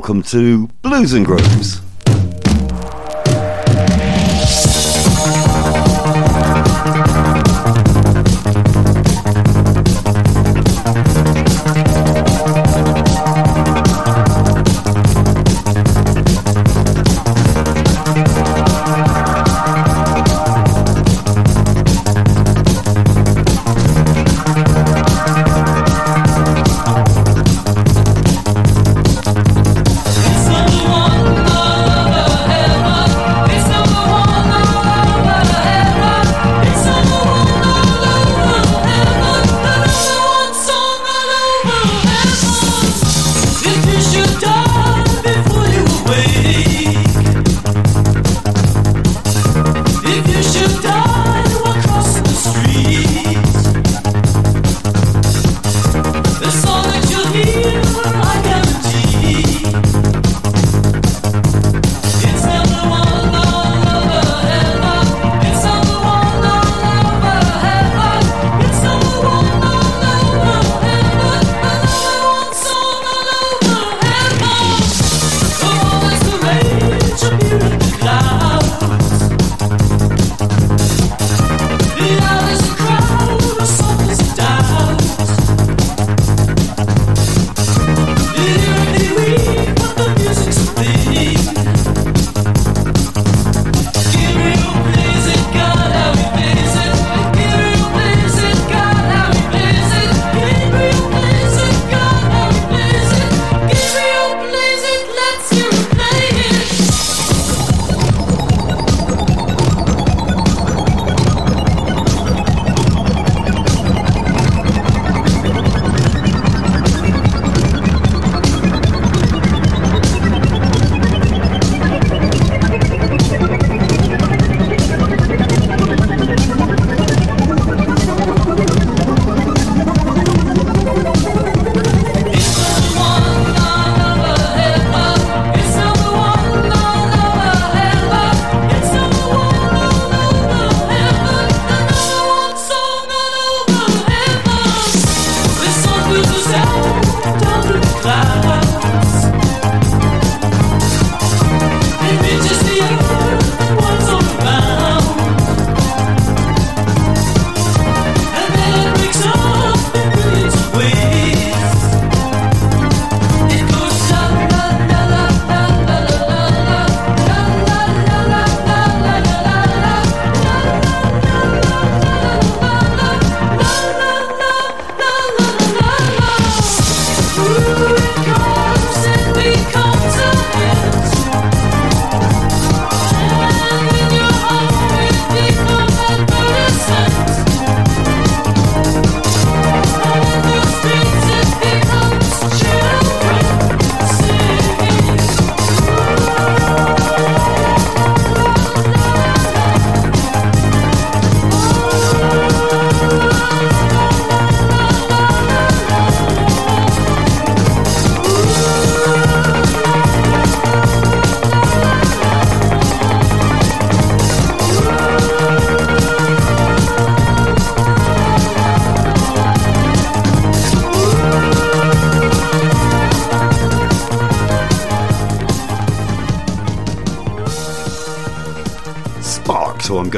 Welcome to Blues and Grooves.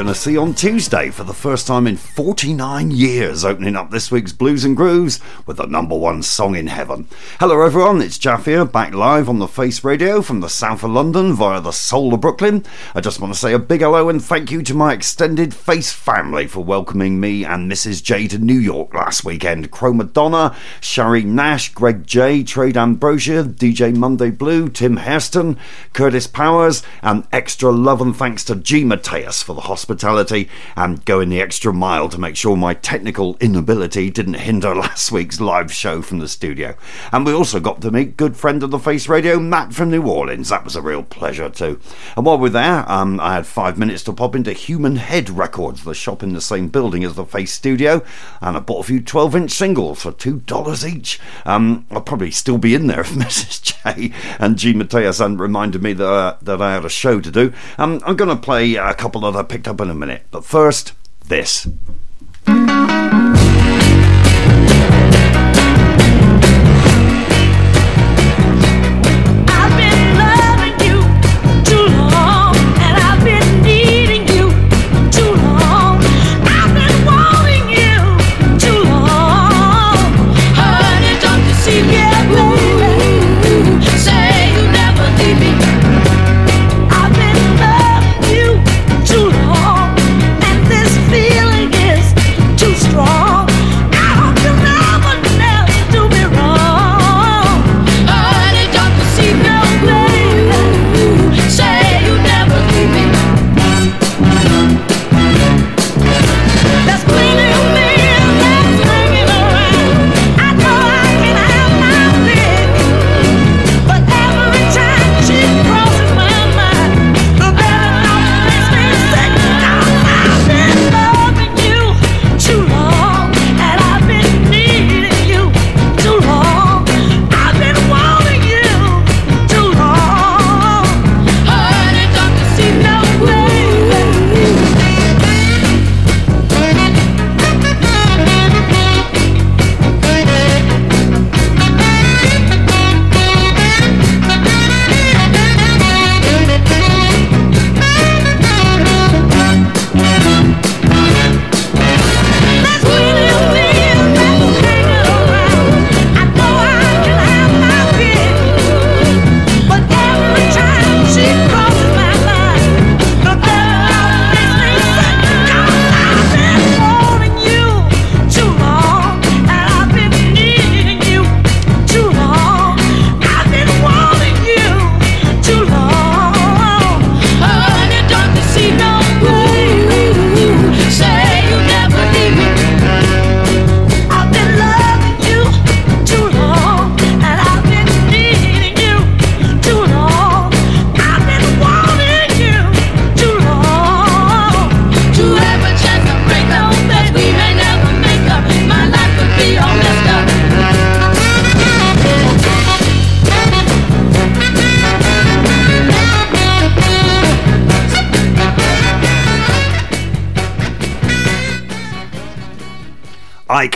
Going to see on Tuesday for the first time in 49 years, opening up this week's Blues and Grooves with the number one song in heaven. Hello, everyone, it's Jaf here, back live on the Face Radio from the south of London via the soul of Brooklyn. I just want to say a big hello and thank you to my extended Face family for welcoming me and Mrs. J to New York last weekend. Chroma Donna, Shari Nash, Greg J, Trade Ambrosia, DJ Monday Blue, Tim Hairston, Curtis Powers, and extra love and thanks to G. Mateus for the hospitality and going the extra mile to make sure my technical inability didn't hinder last week's live show from the studio. And we also got to meet good friend of the Face Radio, Matt from New Orleans. That was a real pleasure too. And while we're there, um, I had five minutes to pop into Human Head Records, the shop in the same building as the Face Studio, and I bought a few 12 inch singles for $2 each. Um, I'll probably still be in there if Mrs. J and G. Mateus hadn't reminded me that, uh, that I had a show to do. Um, I'm going to play a couple that I picked up in a minute, but first, this.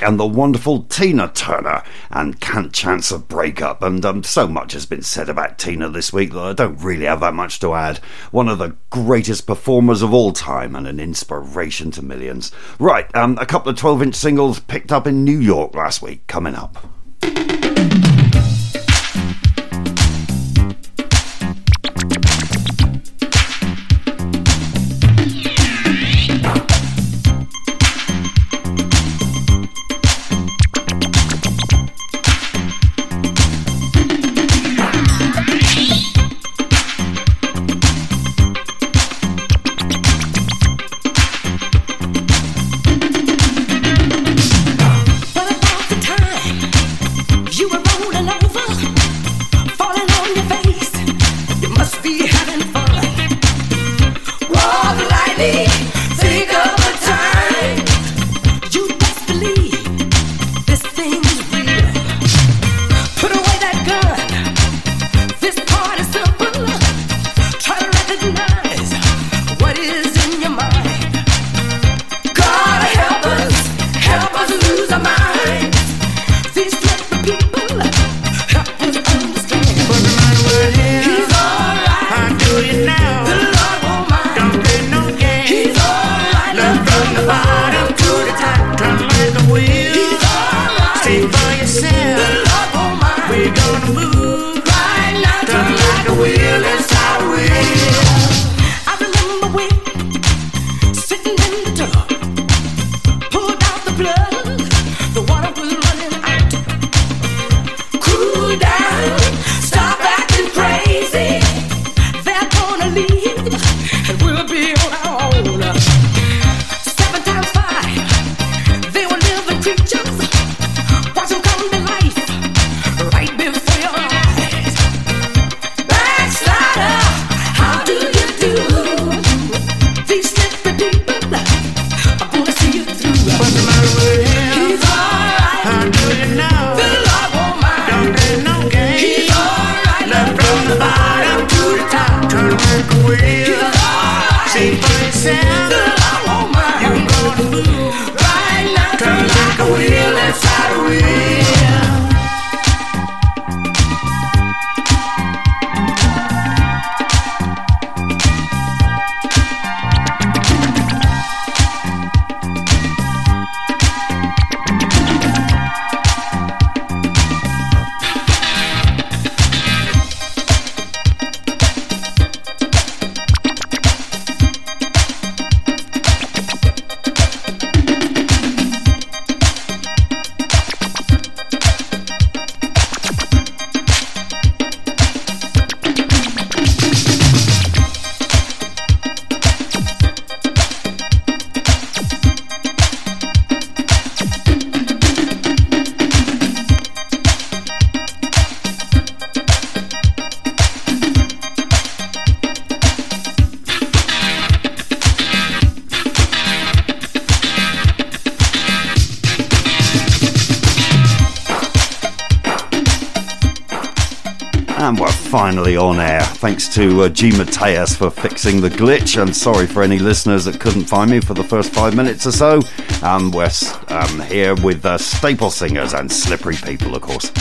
And the wonderful Tina Turner and Can't Chance a Breakup. And um, so much has been said about Tina this week that I don't really have that much to add. One of the greatest performers of all time and an inspiration to millions. Right, um, a couple of 12 inch singles picked up in New York last week coming up. Thanks to uh, G. Mateus for fixing the glitch. And sorry for any listeners that couldn't find me for the first five minutes or so. Um, we're um, here with uh, Staple Singers and Slippery People, of course.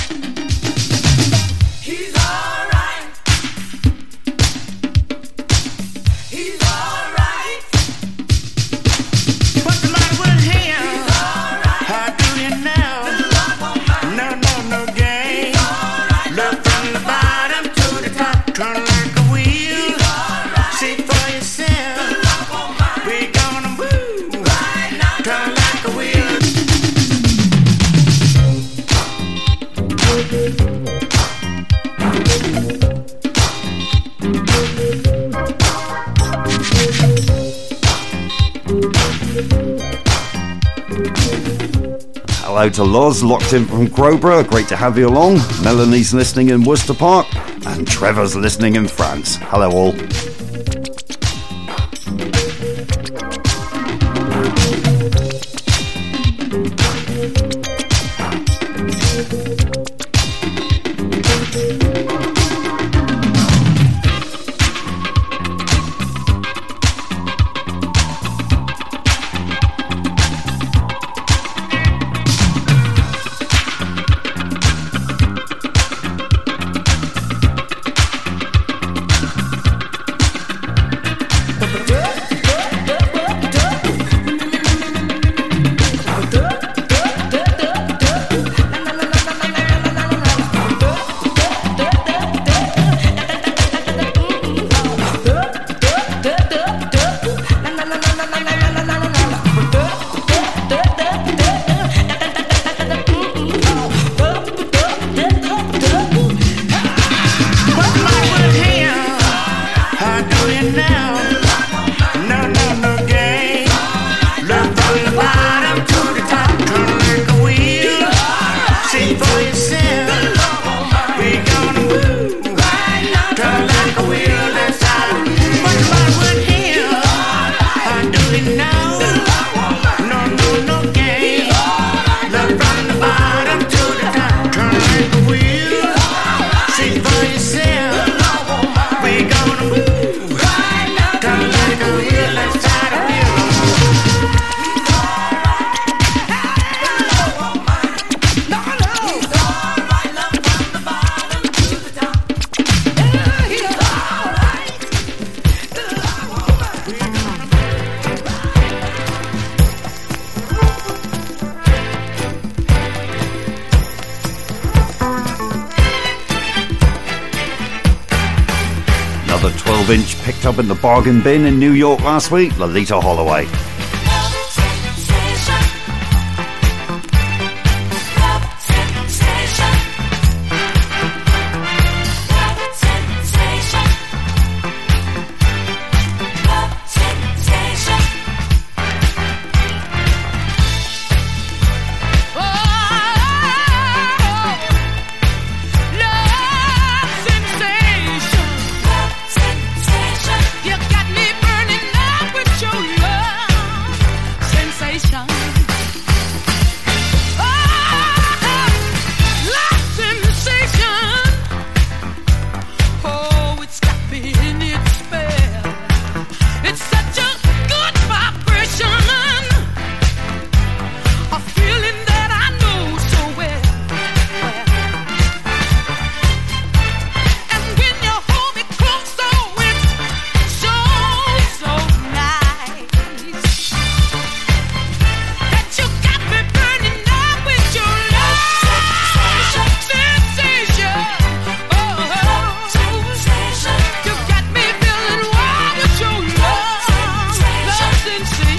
Hello to Loz, locked in from Crowborough. Great to have you along. Melanie's listening in Worcester Park. And Trevor's listening in France. Hello, all. Up in the bargain bin in New York last week, Loleatta Holloway.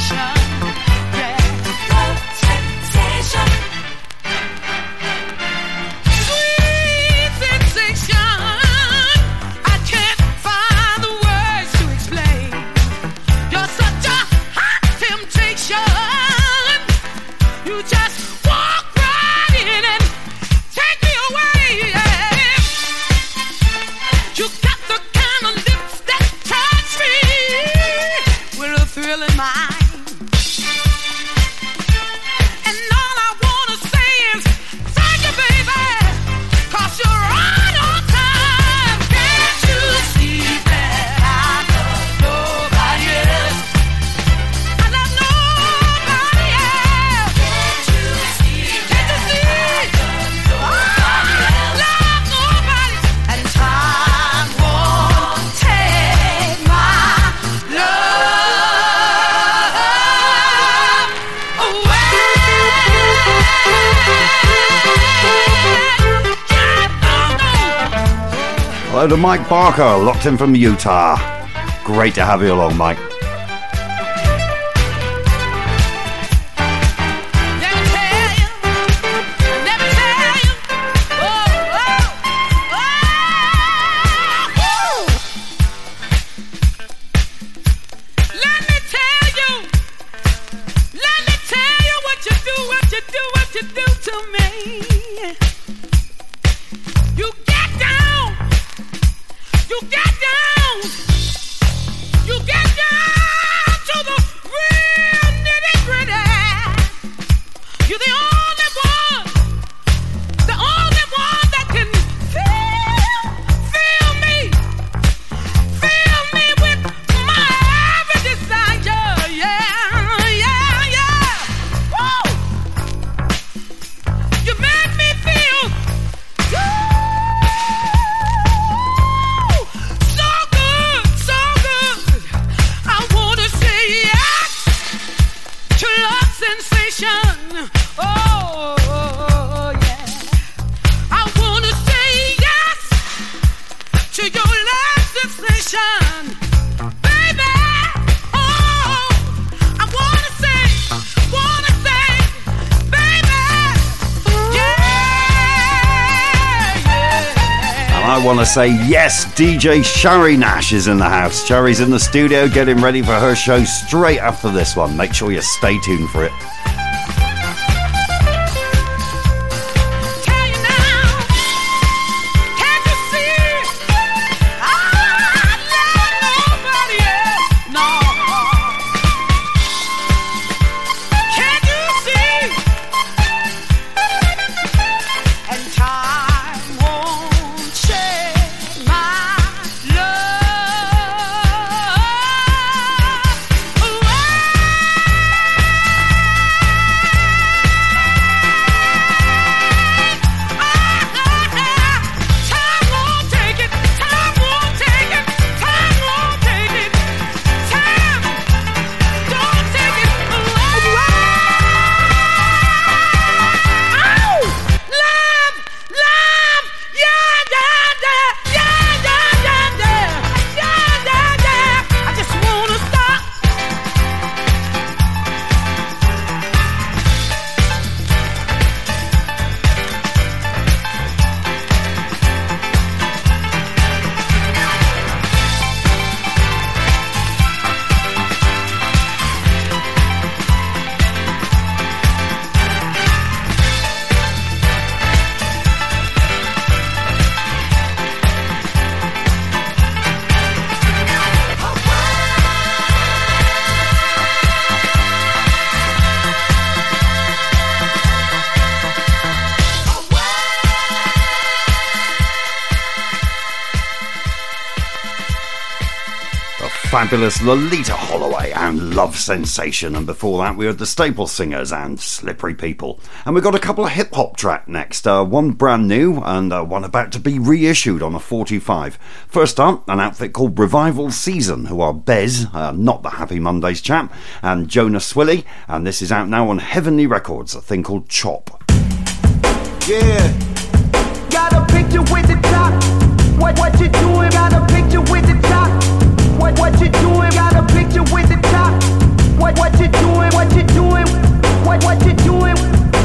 shine. Mike Barker, locked in from Utah. Great to have you along, Mike. Say yes, DJ Shari Nash is in the house. Shari's in the studio getting ready for her show straight after this one. Make sure you stay tuned for it. Fabulous Loleatta Holloway and Love Sensation. And before that, we had the Staple Singers and Slippery People. And we've got a couple of hip hop track next. Uh, one brand new and uh, one about to be reissued on a 45. First up, an outfit called Revival Season, who are Bez, uh, not the Happy Mondays chap, and Jonah Swilley. And this is out now on Heavenly Records, a thing called Chop. Yeah. Got a picture with the top. What, what you doing? Got a picture with the top. What what you doing? Got a picture with the top. What what you doing? What you doing? What what you doing?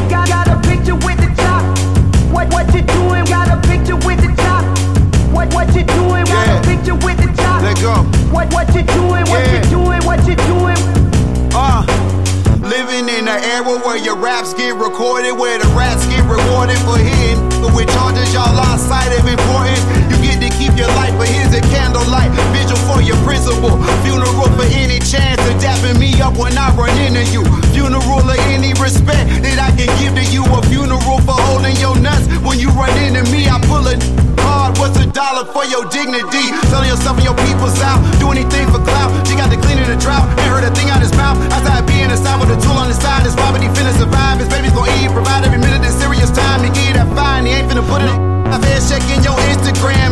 Got got a picture with the top. What what you doing? Got a picture with the top. What what you doing? Got a picture with the top. Let go. What what you doing? What you doing? What you doing? Uh. Living in an era where your raps get recorded, where the rats get rewarded for hitting. But with charges, y'all lost sight of importance. Get keep your life, but here's a candlelight vigil for your principal. Funeral for any chance of dapping me up when I run into you. Funeral of any respect that I can give to you. A funeral for holding your nuts when you run into me. I pull a hard. What's a dollar for your dignity? Selling yourself and your people's out. Do anything for clout. She got the cleaner the drought. Ain't heard a thing out his mouth. I Outside being inside with a tool on his side. His poverty finna survive. His baby's gonna eat. Provide every minute in serious time. He give that fine. He ain't finna put it in. I fed checking your Instagram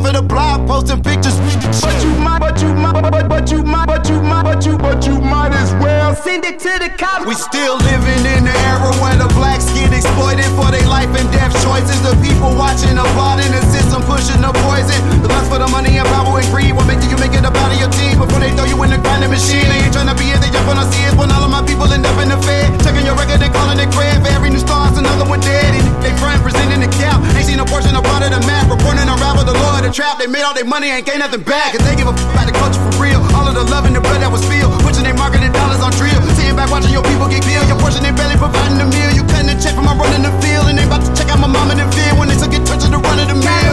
off of the block posting pictures. But you might, but you might, but, but you might, but you might, but you, but you might as well send it to the cops. We still living in the era where the blacks get exploited for their life and death choices. The people watching, applauding the system, pushing the poison. The lust for the money and power and greed will make you make it about your team before they throw you in the grinding machine. They ain't trying to be it, they just wanna see it. When all of my people end up in the fed, checking your record, they calling it crap. Every new star's another one dead. And they front presenting the cap. Ain't seen a portion of part of the map. Reporting a unravel the law of the trap. They made all their money, ain't gain nothing back. Cause they give a f about the culture for real. All of the love and the blood that was spilled. Pushing their marketing dollars on drill. Sitting back watching your people get killed. Your portion they barely providing the meal. You cutting the check from my running the field. And they about to check out my mom and them feel when they took it touch of the run of the mill.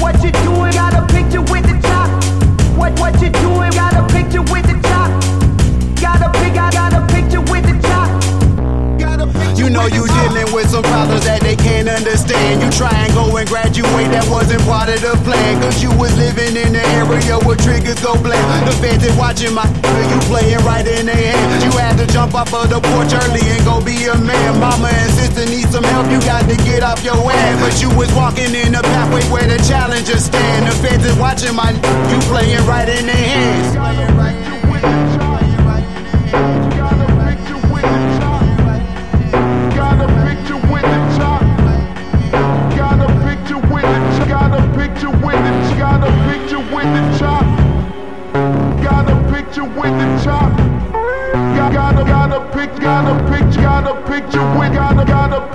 What you doing? Got a picture with the top. What what you doing? Got a picture with know you dealing with some problems that they can't understand. You try and go and graduate, that wasn't part of the plan. Cause you was living in the area where triggers go blam. The feds is watching my you playing right in their hand. You had to jump off of the porch early and go be a man. Mama and sister need some help, you got to get off your ass. But you was walking in the pathway where the challengers stand. The feds is watching my you playing right in their hands.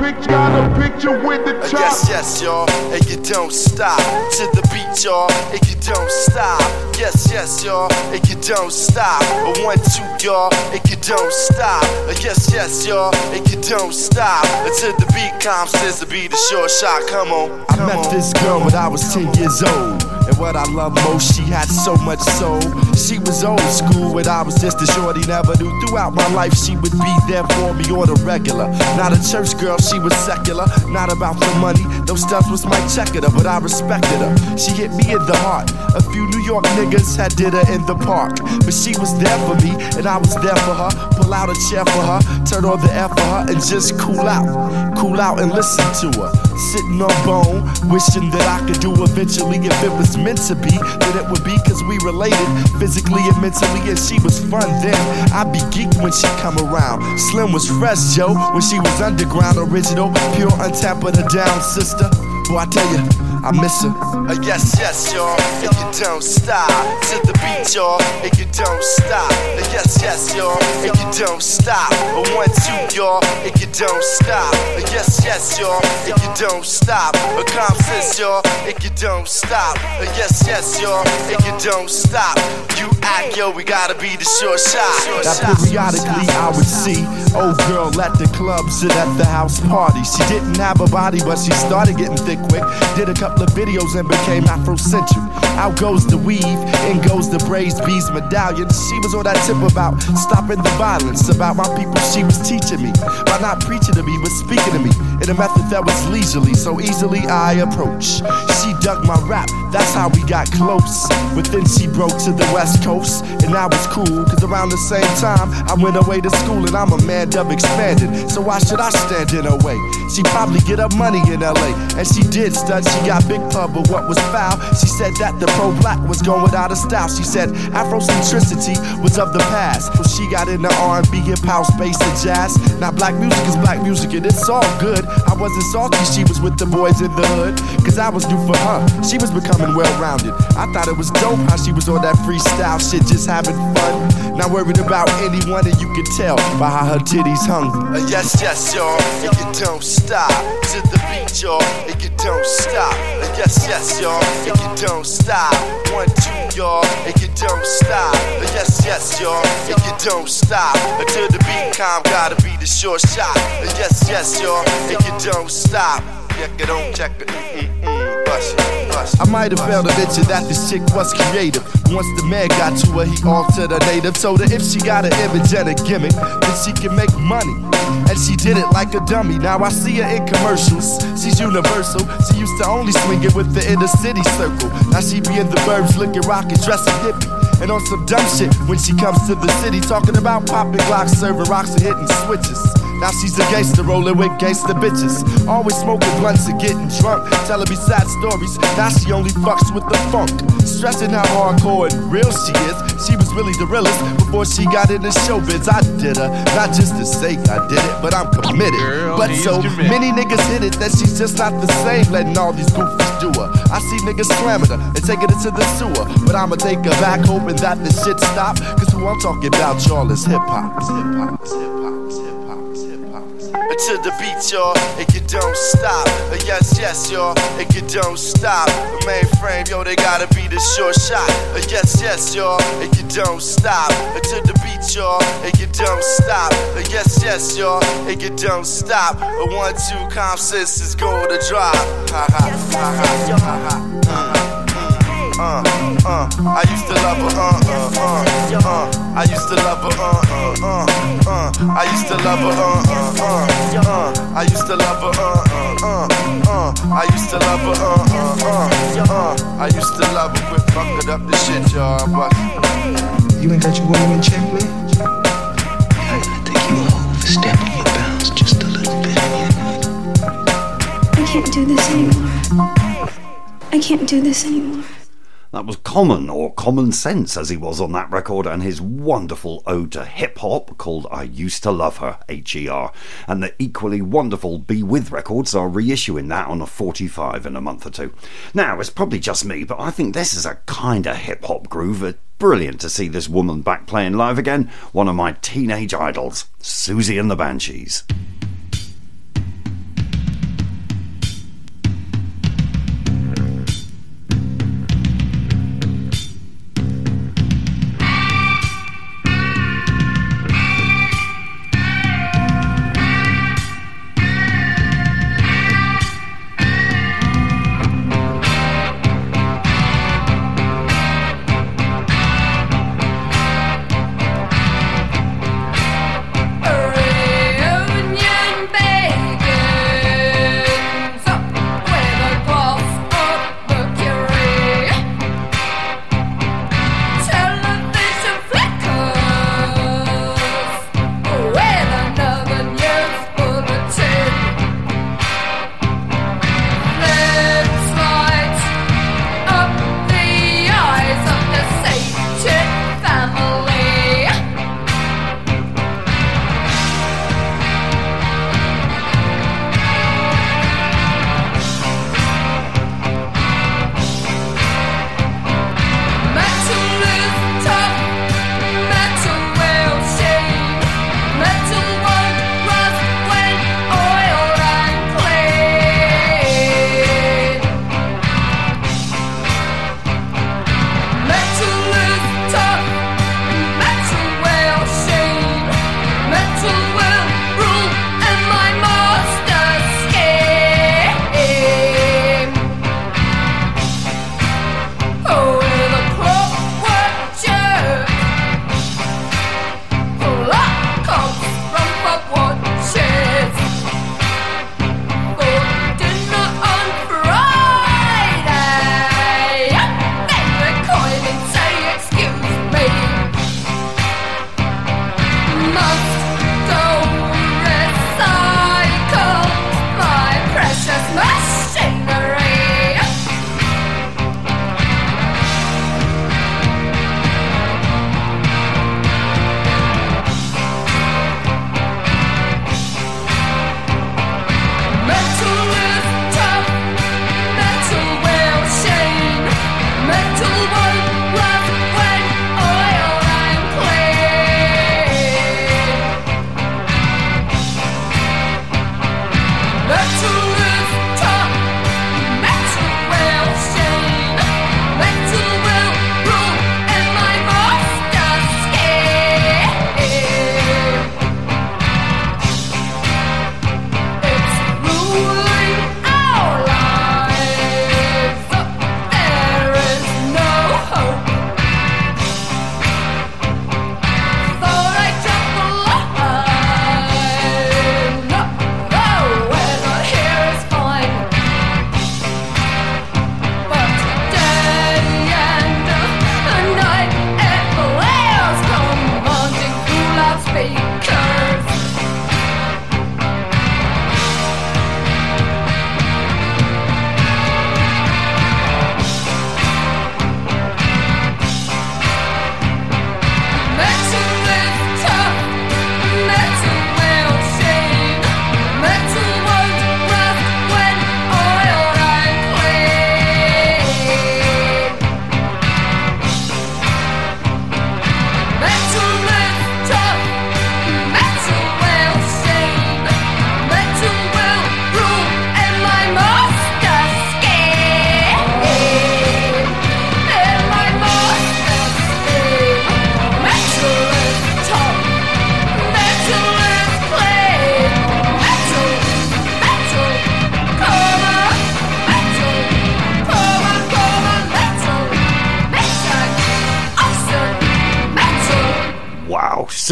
Picture got a picture with the top. Yes, yes, y'all, and you don't stop to the beat, y'all, and you don't stop. Yes, yes, y'all, and you don't stop. A one, two, y'all, and you don't stop. A yes, yes, y'all, and you don't stop. Until the beat comes, says to be the short shot. Come on. I met this girl when I was 10 years old. What I love most, she had so much soul. She was old school when I was just a shorty, never knew. Throughout my life, she would be there for me on the regular. Not a church girl, she was secular. Not about the money, those stuff was my checker, but I respected her. She hit me in the heart. A few New York niggas had did her in the park. But she was there for me, and I was there for her. Pull out a chair for her, turn on the air for her, and just cool out. Cool out and listen to her. Sitting on bone, wishing that I could do eventually if it was meant to be, That it would be cause we related physically and mentally, and she was fun then. I'd be geeked when she come around. Slim was fresh, Joe, when she was underground, original, pure, untapped, but a down sister. Boy, I tell you, I miss her. Uh, yes, yes, y'all, If you don't stop to the beat, y'all, If you don't stop. Uh, yes, yes, y'all, If you don't stop. A one, two, y'all, If you don't stop. Uh, yes, yes, y'all, If you don't stop. A confidence, y'all, and you don't stop. Uh, yes, yes, y'all, If you don't stop. You act, yo, we gotta be the short shot. Now periodically I would see old girl at the club, sit at the house party. She didn't have a body, but she started getting thick quick. Did a couple of videos and became Afrocentric. Out goes the weave, in goes the braids, bees, medallion. She was on that tip about stopping the violence, about my people she was teaching me. By not preaching to me, but speaking to me in a method that was leisurely, so easily I approach. She dug my rap, that's how we got close. But then she broke to the west coast, and I was cool, cause around the same time I went away to school and I'm a man dub expanded. So why should I stand in her way? She probably get her money in LA, and she did stud, she got big pub, but what was foul? She said that the pro black was going out of style. She said Afrocentricity was of the past. So she got into R&B, hip house, bass, and jazz. Now black music is black music, and it's all good. I wasn't salty, she was with the boys in the hood, cause I was new for her. She was becoming well rounded. I thought it was dope how she was on that freestyle shit, just having fun. Not worried about anyone, and you could tell by how her titties hung. Uh, yes, yes, y'all, and you don't stop to the beat, y'all, and you don't stop. Uh, yes, yes, y'all, and you don't stop. One, two, y'all, and you don't stop. Uh, yes, yes, y'all, and you don't stop. Until the beat calm, gotta be the short shot. Uh, yes, yes, y'all, and you don't stop. Check it on, check it. Mm-mm, I might have failed to mention that this chick was creative. Once the man got to her, he altered her native. Told her if she got an image and a gimmick, then she can make money. And she did it like a dummy. Now I see her in commercials. She's universal. She used to only swing it with the inner city circle. Now she be in the burbs looking rockin', dressing hippie. And on some dumb shit when she comes to the city, talking about popping glocks, serving rocks, and hitting switches. Now she's a gangster rolling with gangster bitches. Always smoking blunts and getting drunk. Telling me sad stories. Now she only fucks with the funk. Stressing how hardcore and real she is. She was really the realest before she got into showbiz. I did her, not just to say I did it, but I'm committed. Girl, but so committed. many niggas hit it that she's just not the same. Letting all these goofies do her. I see niggas slamming her and taking it to the sewer. But I'ma take her back, hoping that the shit stop. Cause who I'm talking about, y'all, is hip hop. Hip hop, hip hop, hip hop, hip To the beat, y'all, it can don't stop. Uh, yes, yes, y'all, it can don't stop. The mainframe, yo, they gotta be the short shot. Uh, yes, yes, y'all, it can don't stop. Uh, to the beat, y'all, it can don't stop. Uh, yes, yes, y'all, it can don't stop. A one, two, comp sis is going to drop. Ha ha, ha ha, ha ha. Uh, uh, I used to love her, uh, uh, uh, uh. I used to love her, uh, uh, uh, uh. I used to love her, uh, uh, uh, uh. I used to love her, uh, uh, uh, uh. I used to love her, uh, uh, uh, uh. I used to love her, quit fucking up the shit, y'all, but. You ain't got your woman in check, man? I think you are overstepping your bounds just a little bit. I can't do this anymore. I can't do this anymore. That was Common, or Common Sense as he was on that record, and his wonderful ode to hip hop called I Used to Love Her, H E R. And the equally wonderful Be With records are reissuing that on a 45 in a month or two. Now, it's probably just me, but I think this is a kind of hip hop groove. Brilliant to see this woman back playing live again, one of my teenage idols, Siouxsie and the Banshees.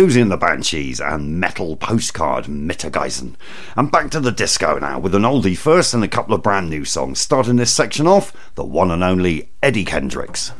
Siouxsie and the Banshees and Metal Postcard Mittageisen. And back to the disco now with an oldie first and a couple of brand new songs. Starting this section off, the one and only Eddie Kendricks.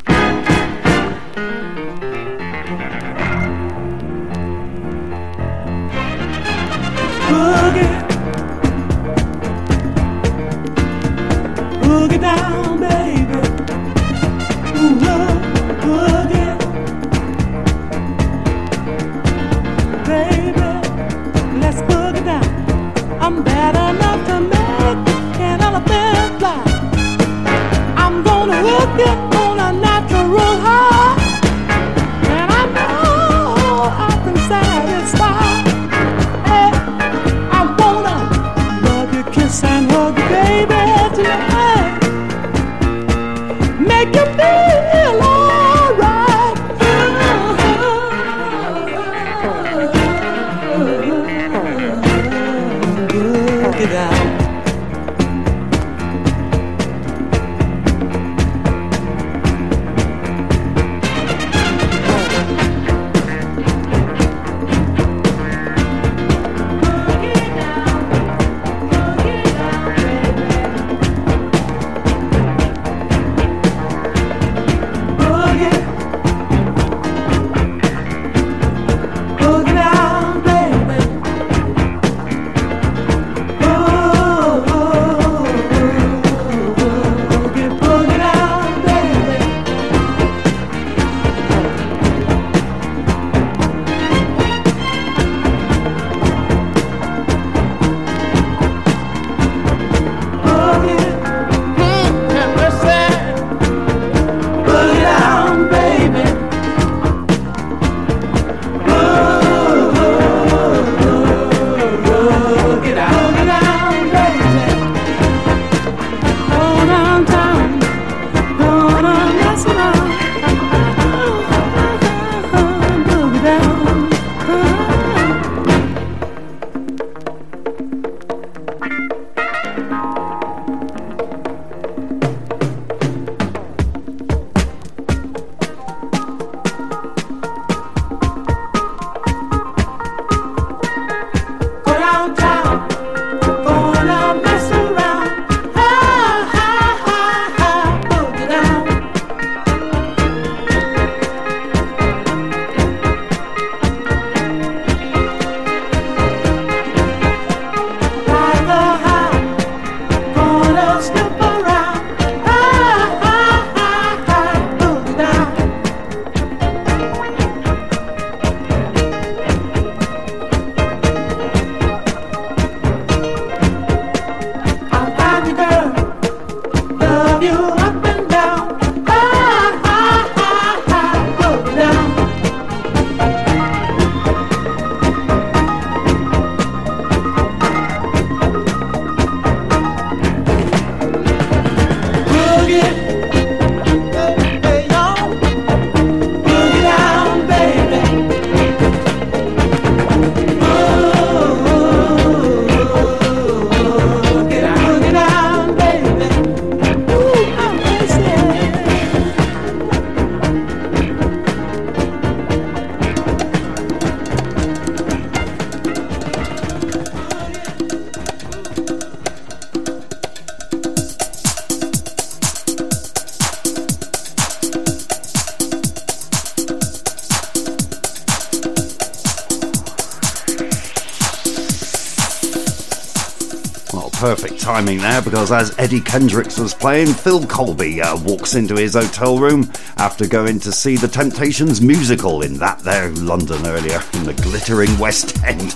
Timing there because as Eddie Kendricks was playing, Phil Colby uh, walks into his hotel room after going to see the Temptations musical in that there London earlier in the glittering West End.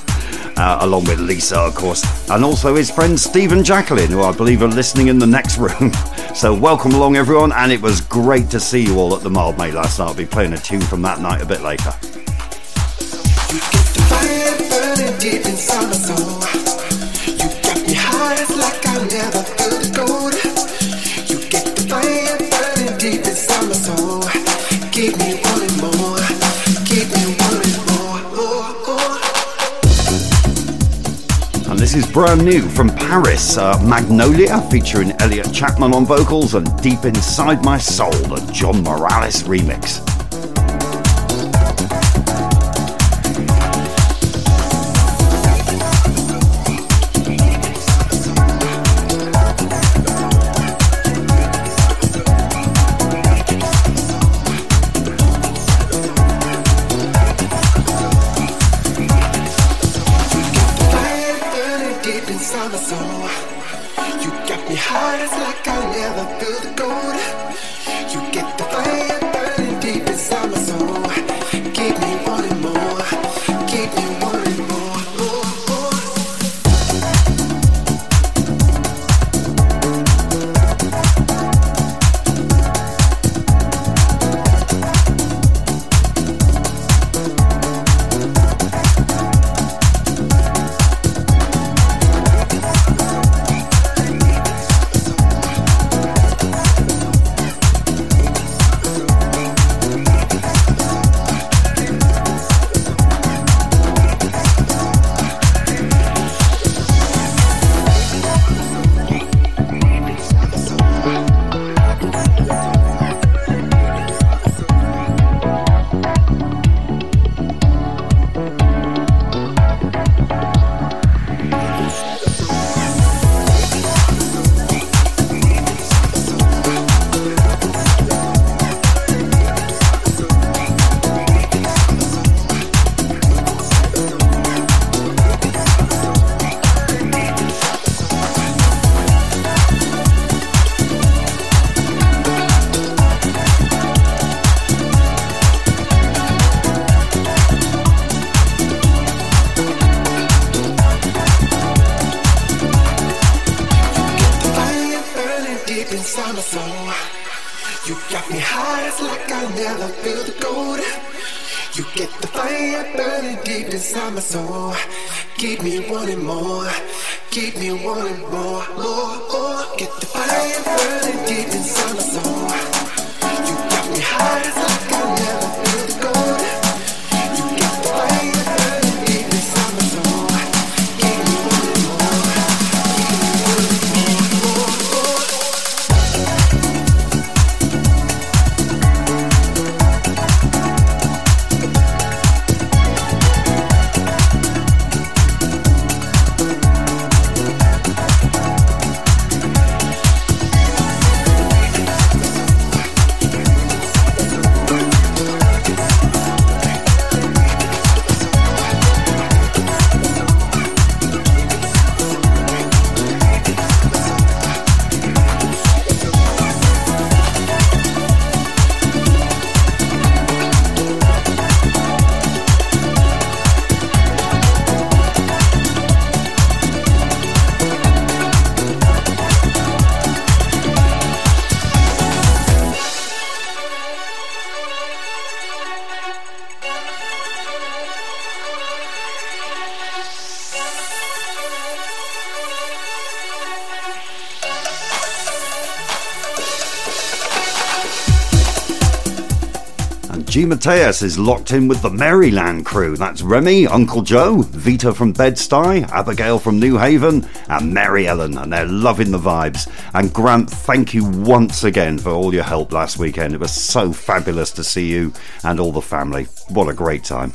Uh, along with Lisa, of course, and also his friend Stephen Jacqueline, who I believe are listening in the next room. so, welcome along, everyone, and it was great to see you all at the Mildmay last night. I'll be playing a tune from that night a bit later. Brand new from Paris uh, Magnolia, featuring Elliot Chapman on vocals and Deep Inside My Soul, the John Morales remix. G. Mateus is locked in with the Maryland crew. That's Remy, Uncle Joe, Vita from Bedstuy, Abigail from New Haven, and Mary Ellen, and they're loving the vibes. And Grant, thank you once again for all your help last weekend. It was so fabulous to see you and all the family. What a great time.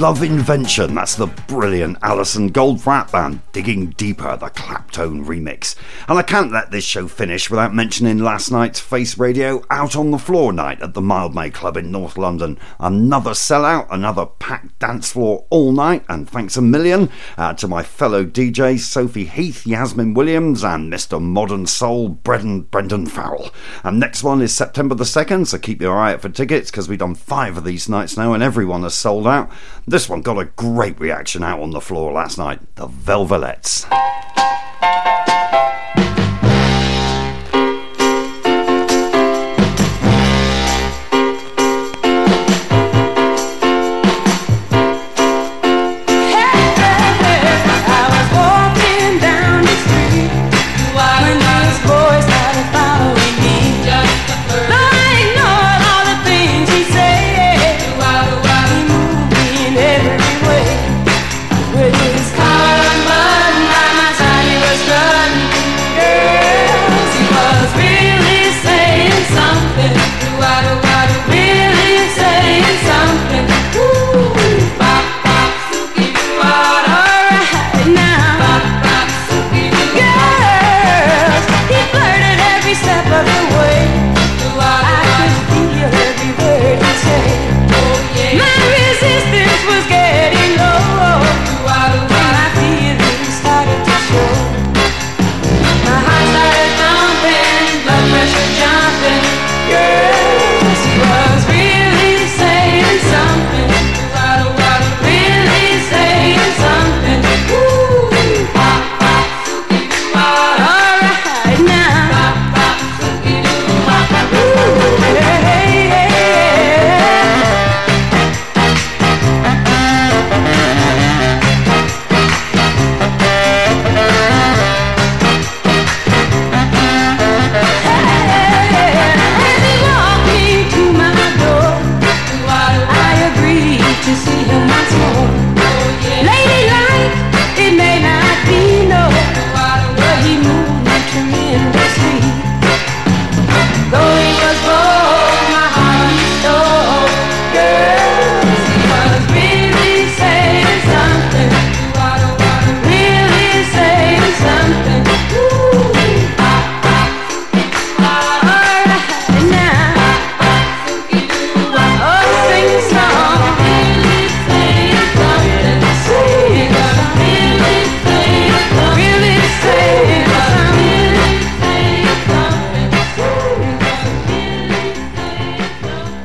Love Invention. That's the brilliant Alison Goldfrapp band Digging Deeper, the Claptone remix. And I can't let this show finish without mentioning last night's Face Radio Out on the Floor night at the Mildmay Club in North London. Another sellout, another packed dance floor all night, and thanks a million uh, to my fellow DJs Sophie Heath, Yasmin Williams, and Mr. Modern Soul Brendan, Brendan Farrell. And next one is September the 2nd, so keep your eye out for tickets because we've done five of these nights now and everyone has sold out. This one got a great reaction out on the floor last night. The Velvelettes.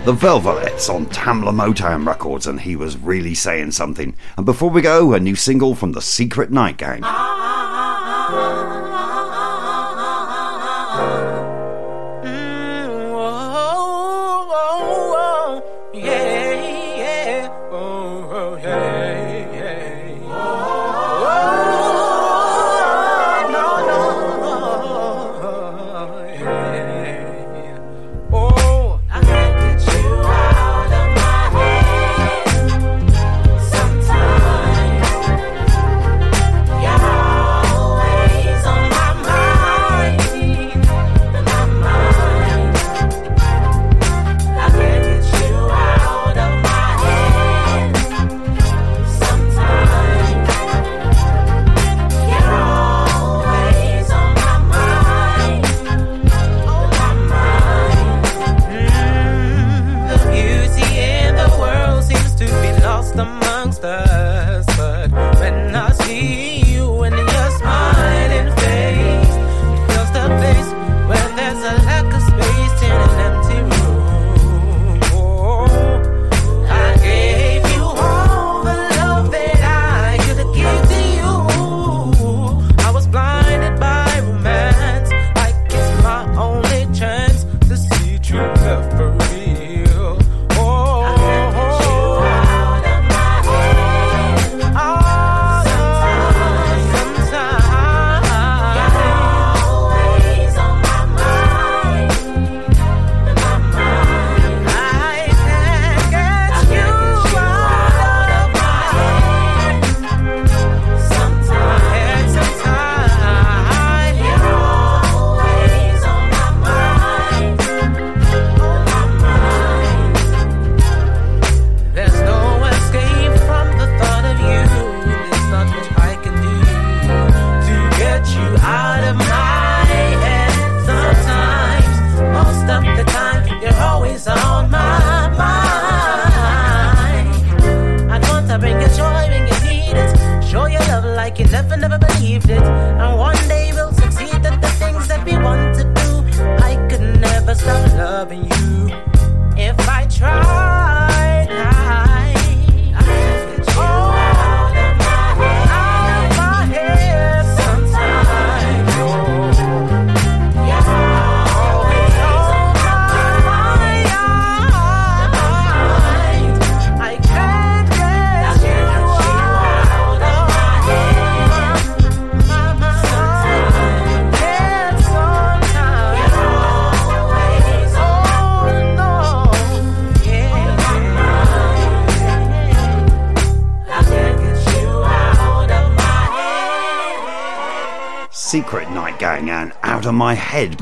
The Velvets on Tamla Motown Records, and he was really saying something. And before we go, a new single from the Secret Night Gang.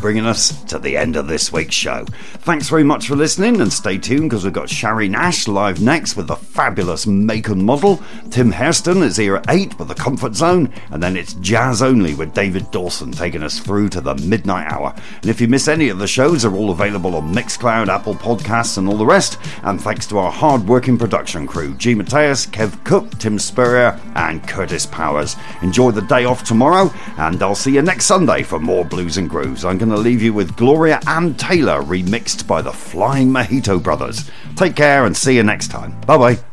Bringing us to the end of this week's show. Thanks very much for listening, and stay tuned because we've got Shari Nash live next with the fabulous Make and model. Tim Hairston is here at 8 with the Comfort Zone, and then it's Jazz Only with David Dawson taking us through to the midnight hour. And if you miss any of the shows, they're all available on Mixcloud, Apple Podcasts, and all the rest. And thanks to our hard working production crew G. Mateus, Kev Cook, Tim Spurrier, and Curtis Powers. Enjoy the day off tomorrow, and I'll see you next Sunday for more blues and grooves. I'm going to leave you with Gloria Ann Taylor remixed by the Flying Mojito Brothers. Take care and see you next time. Bye bye.